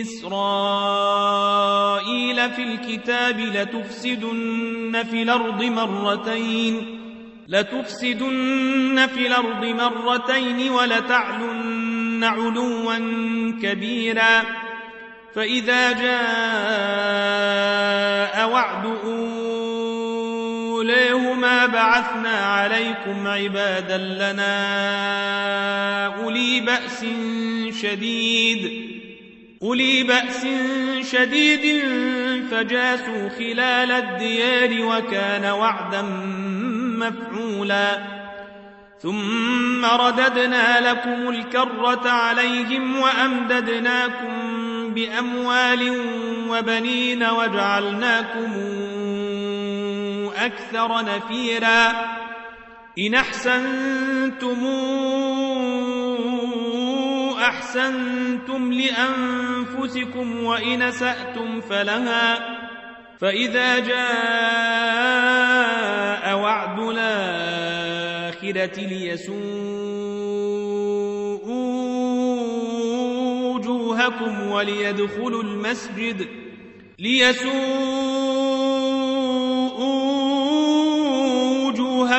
إسرائيل في الكتاب لتفسدن في الأرض مرتين لتفسدن في الأرض مرتين ولتعلن علوا كبيرا. فإذا جاء وعد أوليهما بعثنا عليكم عبادا لنا أولي بأس شديد. أولي بأس شديد فجاسوا خلال الديار وكان وعدا مفعولا. ثم رددنا لكم الكرة عليهم وأمددناكم بأموال وبنين وجعلناكم أكثر نفيرا. إن أحسنتم أحسنتم لأنفسكم وإن سأتم فلها فإذا جاء وعد الآخرة ليسوءوا وجوهكم وليدخلوا المسجد ليسوءوا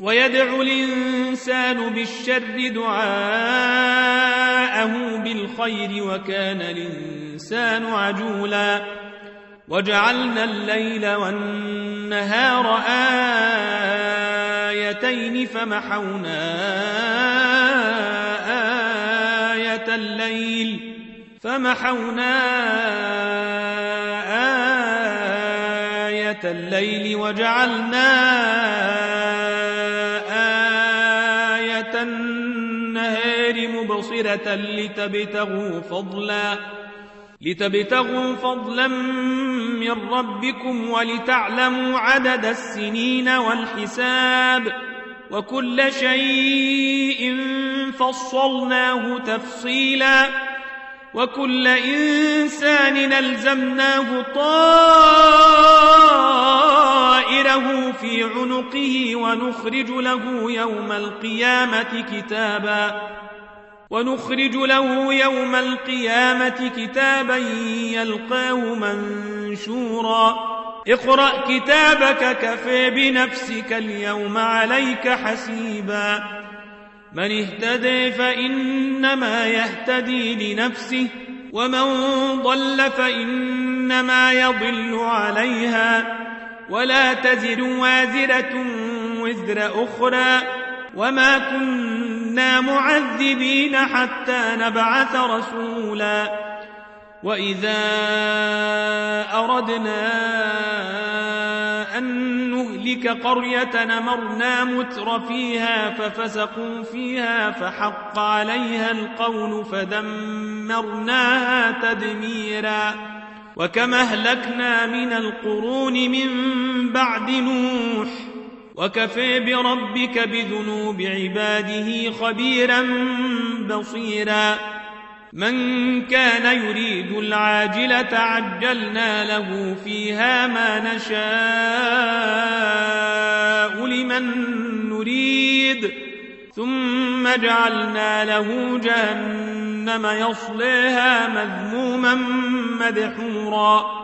ويدعو الإنسان بالشر دعاءه بالخير وكان الإنسان عجولا. وجعلنا الليل والنهار آيتين فمحونا آية الليل فمحونا آية الليل وجعلنا آية مبصرة لتبتغوا فضلا لتبتغوا فضلا من ربكم ولتعلموا عدد السنين والحساب وكل شيء فصلناه تفصيلا وكل إنسان ألزمناه طائره في عنقه ونخرج له يوم القيامة كتابا. ونخرج له يوم القيامة كتابا يلقاه منشورا. اقرأ كتابك كفى بنفسك اليوم عليك حسيبا. من اهتدي فإنما يهتدي لنفسه ومن ضل فإنما يضل عليها. ولا تزر وازرة وزر أخرى. وما كنا معذبين حتى نبعث رسولا. وإذا أردنا أن نهلك قرية نمرنا متر فيها ففسقوا فيها فحق عليها القول فدمرناها تدميرا. وكما أهلكنا من القرون من بعد نوح وكفي بربك بذنوب عباده خبيرا بصيرا. من كان يريد العاجلة عجلنا له فيها ما نشاء لمن نريد. ثم جعلنا له جهنم يصليها مذموما مدحورا.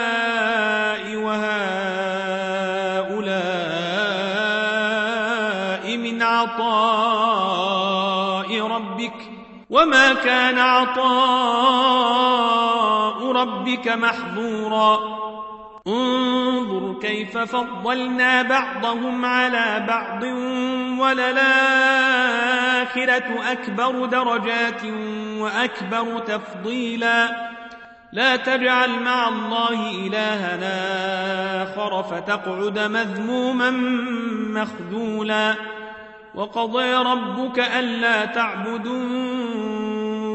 وما كان عطاء ربك محظورا. انظر كيف فضلنا بعضهم على بعض وللآخرة أكبر درجات وأكبر تفضيلا. لا تجعل مع الله إلهنا آخر فتقعد مذموما مخذولا. وقضي ربك ألا تعبدوا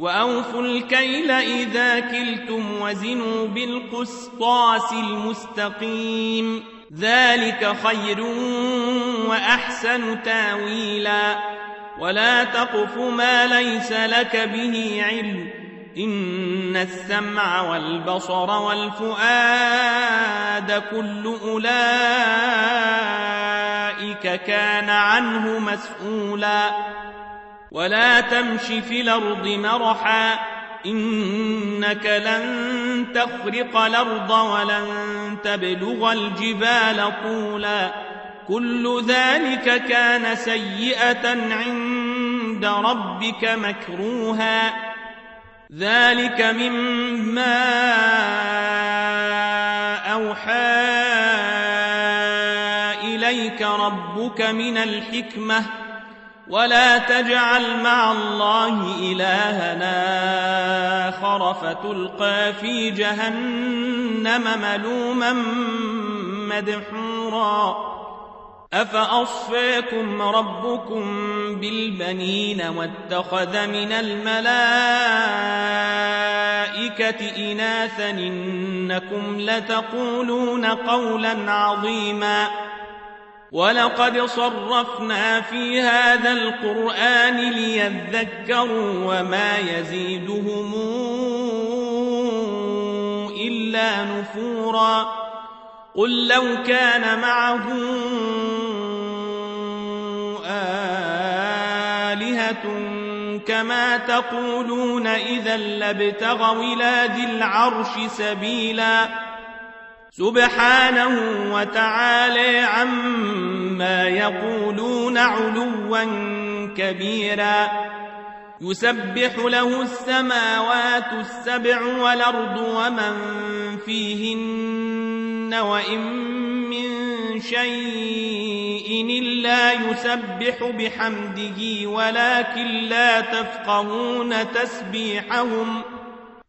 وأوفوا الكيل إذا كلتم وزنوا بالقسطاس المستقيم. ذلك خير وأحسن تاويلا. ولا تقف ما ليس لك به علم. إن السمع والبصر والفؤاد كل أولئك كان عنه مسؤولا. ولا تمش في الأرض مرحا إنك لن تخرق الأرض ولن تبلغ الجبال طولا. كل ذلك كان سيئة عند ربك مكروها. ذلك مما أوحى إليك ربك من الحكمة. ولا تجعل مع الله إلهنا آخر فتلقى في جهنم ملوما مدحورا. أفأصفاكم ربكم بالبنين واتخذ من الملائكة إناثا إنكم لتقولون قولا عظيما. ولقد صرفنا في هذا القرآن ليذكروا وما يزيدهم إلا نفورا. قل لو كان معه آلهة كما تقولون إذا لابتغوا إلى ذي العرش سبيلا. سبحانه وتعالى عما يقولون علوا كبيرا. يسبح له السماوات السبع والأرض ومن فيهن وإن من شيء إلا يسبح بحمده ولكن لا تفقهون تسبيحهم.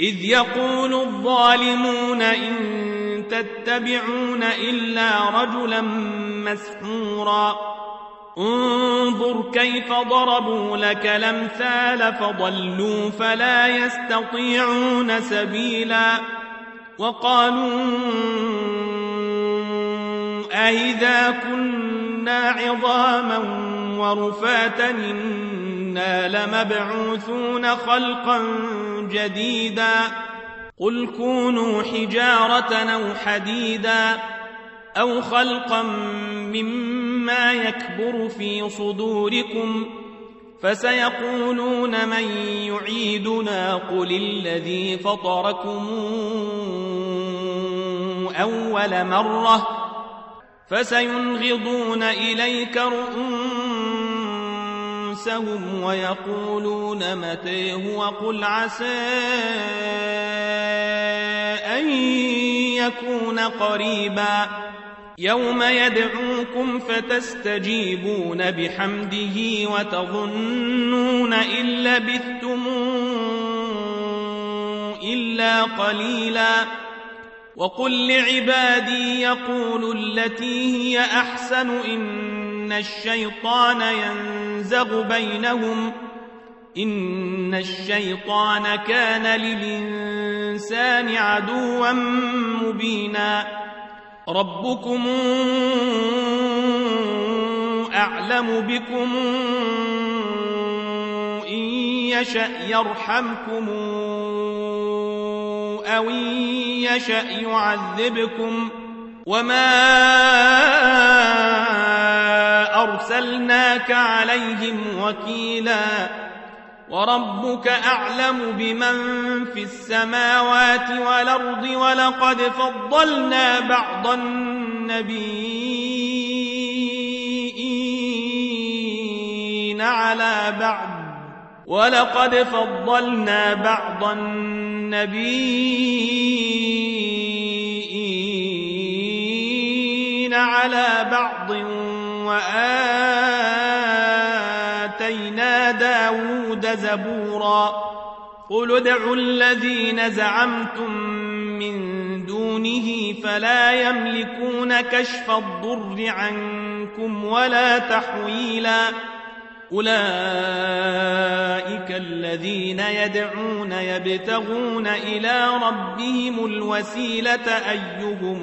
إذ يقول الظالمون إن تتبعون إلا رجلا مسحورا. انظر كيف ضربوا لك الأمثال فضلوا فلا يستطيعون سبيلا. وقالوا أئذا كنا عظاما ورفاتا إنا لمبعوثون خلقا جديدا قل كونوا حجارة أو حديدا أو خلقا مما يكبر في صدوركم فسيقولون من يعيدنا قل الذي فطركم أول مرة فسينغضون إليك رؤوسهم ويقولون متيه وقل عسى أن يكون قريبا يوم يدعوكم فتستجيبون بحمده وتظنون إن لبثتم إلا قليلا وقل لعبادي يقولوا التي هي أحسن إن الشيطان ينزغ بينهم إن الشيطان كان للإنسان عدوا مبينا ربكم أعلم بكم إن يشأ يرحمكم أو إن يشأ يعذبكم وما أرسلناك عليهم وكيلا وربك أعلم بمن في السماوات والأرض ولقد فضلنا بعض النبيين على بعض ولقد فضلنا بعض النبيين على بعض وآتينا داود زبورا قل ادعوا الذين زعمتم من دونه فلا يملكون كشف الضر عنكم ولا تحويلا أولئك الذين يدعون يبتغون إلى ربهم الوسيلة أيهم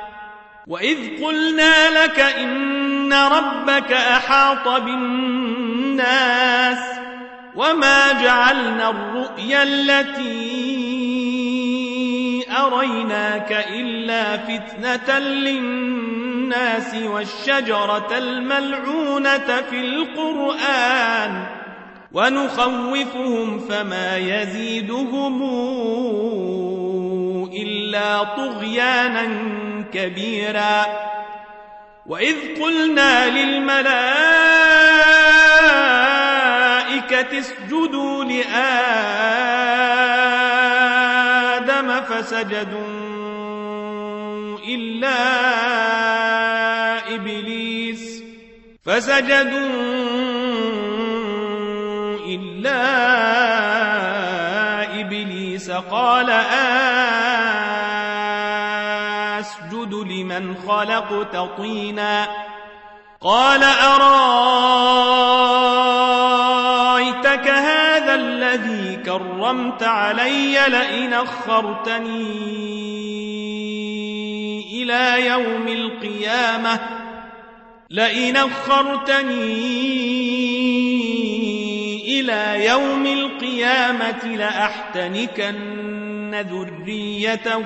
وإذ قلنا لك إن ربك أحاط بالناس وما جعلنا الرؤيا التي أريناك إلا فتنة للناس والشجرة الملعونة في القرآن ونخوفهم فما يزيدهم إلا طغيانا كبيرا. وإذ قلنا للملائكة اسجدوا لآدم فسجدوا إلا إبليس فسجدوا إلا إبليس. قال أسجد لمن خلقت طينا قال أرايتك هذا الذي كرمت علي لئن أخرتني إلى يوم القيامة لئن أخرتني إلى يوم القيامة لأحتنكن ذريته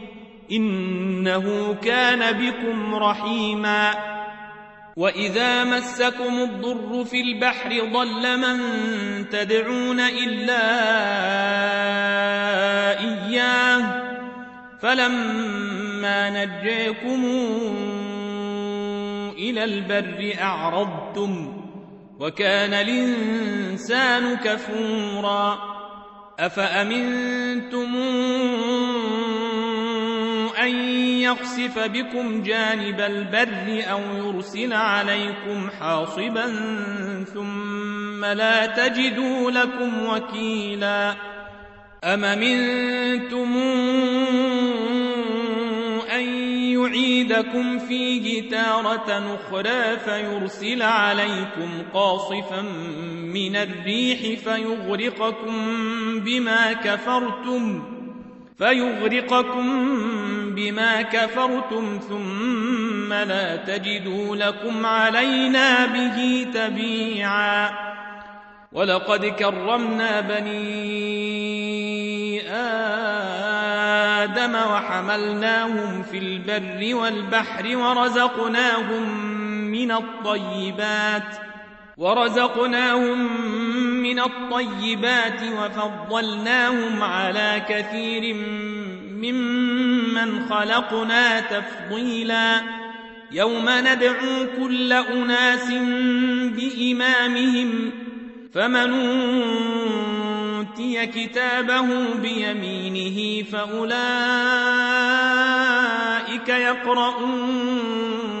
إنه كان بكم رحيماً. وإذا مسكم الضر في البحر ضل من تدعون إلا إياه. فلما نجيكم إلى البر أعرضتم وكان الإنسان كفورا. أفأمنتم أن يخسف بكم جانب البر أو يرسل عليكم حاصبا ثم لا تجدوا لكم وكيلا أم منتم أن يعيد يمددكم في جتارة أخرى فيرسل عليكم قاصفا من الريح فيغرقكم بما كفرتم فيغرقكم بما كفرتم ثم لا تجدوا لكم علينا به تبيعا. ولقد كرمنا بني آدم وحملناهم في البر والبحر ورزقناهم من الطيبات. ورزقناهم من الطيبات وفضلناهم على كثير ممن خلقنا تفضيلا يوم ندعو كل أناس بإمامهم فمن أوتي كتابه بيمينه فأولئك يقرؤون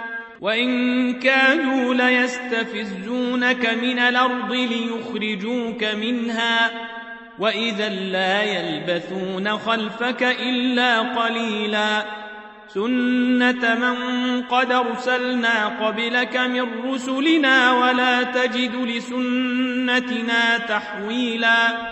وإن كانوا ليستفزونك من الأرض ليخرجوك منها وإذا لا يلبثون خلفك إلا قليلا سنة من قد أرسلنا قبلك من رسلنا ولا تجد لسنتنا تحويلا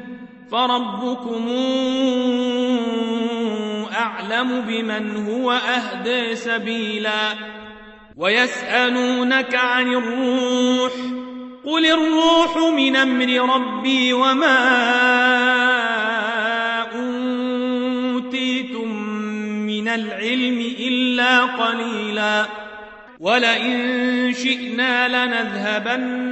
فربكم أعلم بمن هو أهدى سبيلا ويسألونك عن الروح قل الروح من أمر ربي وما أوتيتم من العلم إلا قليلاً ولئن شئنا لنذهبن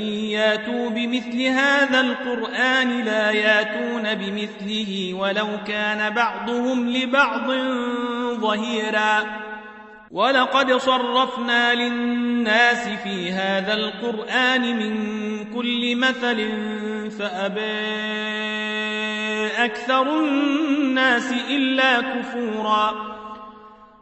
ياتوا بمثل هذا القرآن لا ياتون بمثله ولو كان بعضهم لبعض ظهيرا. ولقد صرفنا للناس في هذا القرآن من كل مثل فأبى أكثر الناس إلا كفوراً.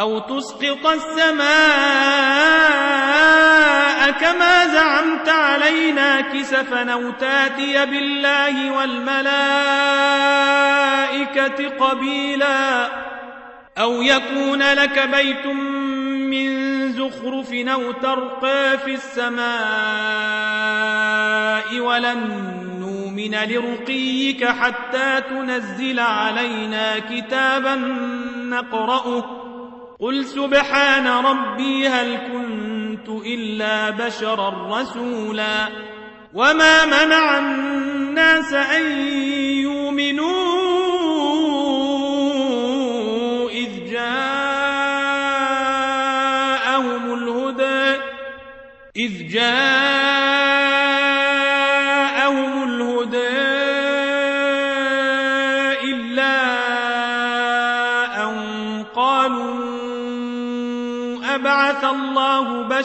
أو تسقط السماء كما زعمت علينا كسفا أو تاتي بالله والملائكة قبيلا أو يكون لك بيت من زخرف أو ترقى في السماء ولن نؤمن لرقيك حتى تنزل علينا كتابا نقرأه قل سبحان ربي هل كنت إلا بشرا رسولا وما منع الناس أن يؤمنوا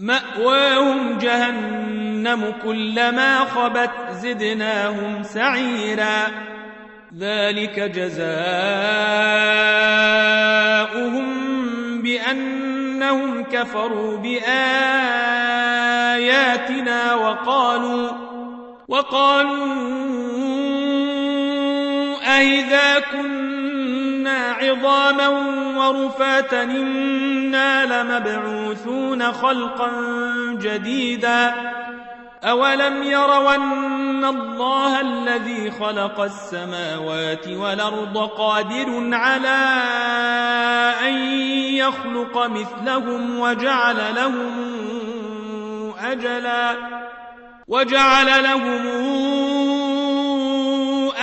مأواهم جهنم كلما خبت زدناهم سعيرا. ذلك جزاؤهم بأنهم كفروا بآياتنا وقالوا وقالوا أئذا كنا عظاما ورفاتا إنا لمبعوثون خلقا جديدا. أولم يروا أن الله الذي خلق السماوات والأرض قادر على أن يخلق مثلهم وجعل لهم أجلا وجعل لهم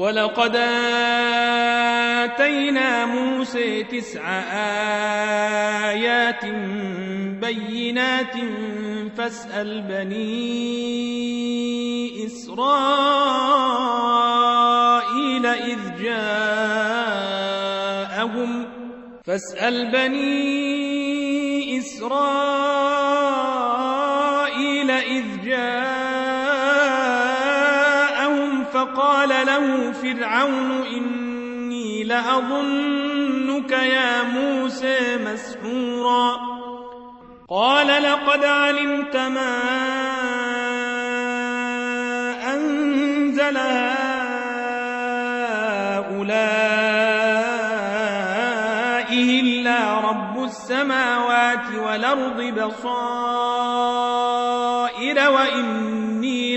ولقد آتينا موسى تسع آيات بينات فاسأل بني إسرائيل إذ جاءهم فاسأل بني إسرائيل إذ جاءهم فقال له فرعون إني لأظنك يا موسى مسحورا. قال لقد علمت ما أنزل هؤلاء إلا رب السماوات والأرض بصائر وإني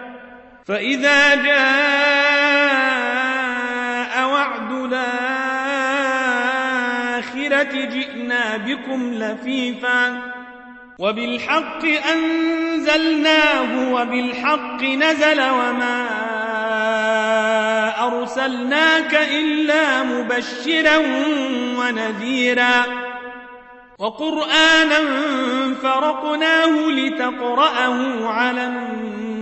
فإذا جاء الآخرة جئنا بكم لفيفا وبالحق أنزلناه وبالحق نزل وما أرسلناك إلا مبشرا ونذيرا وقرآنا فرقناه لتقرأه على الناس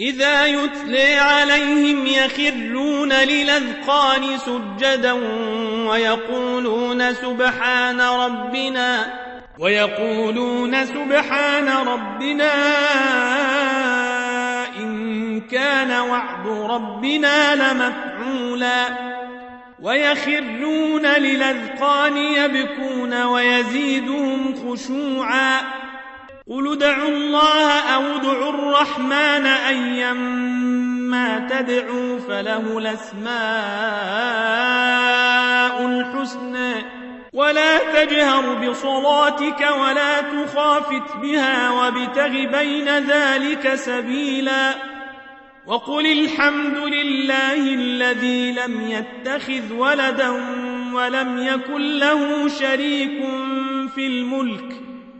إذا يتلى عليهم يخرون للأذقان سجدا ويقولون سبحان ربنا ويقولون سبحان ربنا إن كان وعد ربنا لمفعولا. ويخرون للأذقان يبكون ويزيدهم خشوعا. قل ادعوا الله أو ادعوا الرحمن أيما تدعوا فله الأسماء الحسنى ولا تجهر بصلاتك ولا تخافت بها وابتغ بين ذلك سبيلا وقل الحمد لله الذي لم يتخذ ولدا ولم يكن له شريك في الملك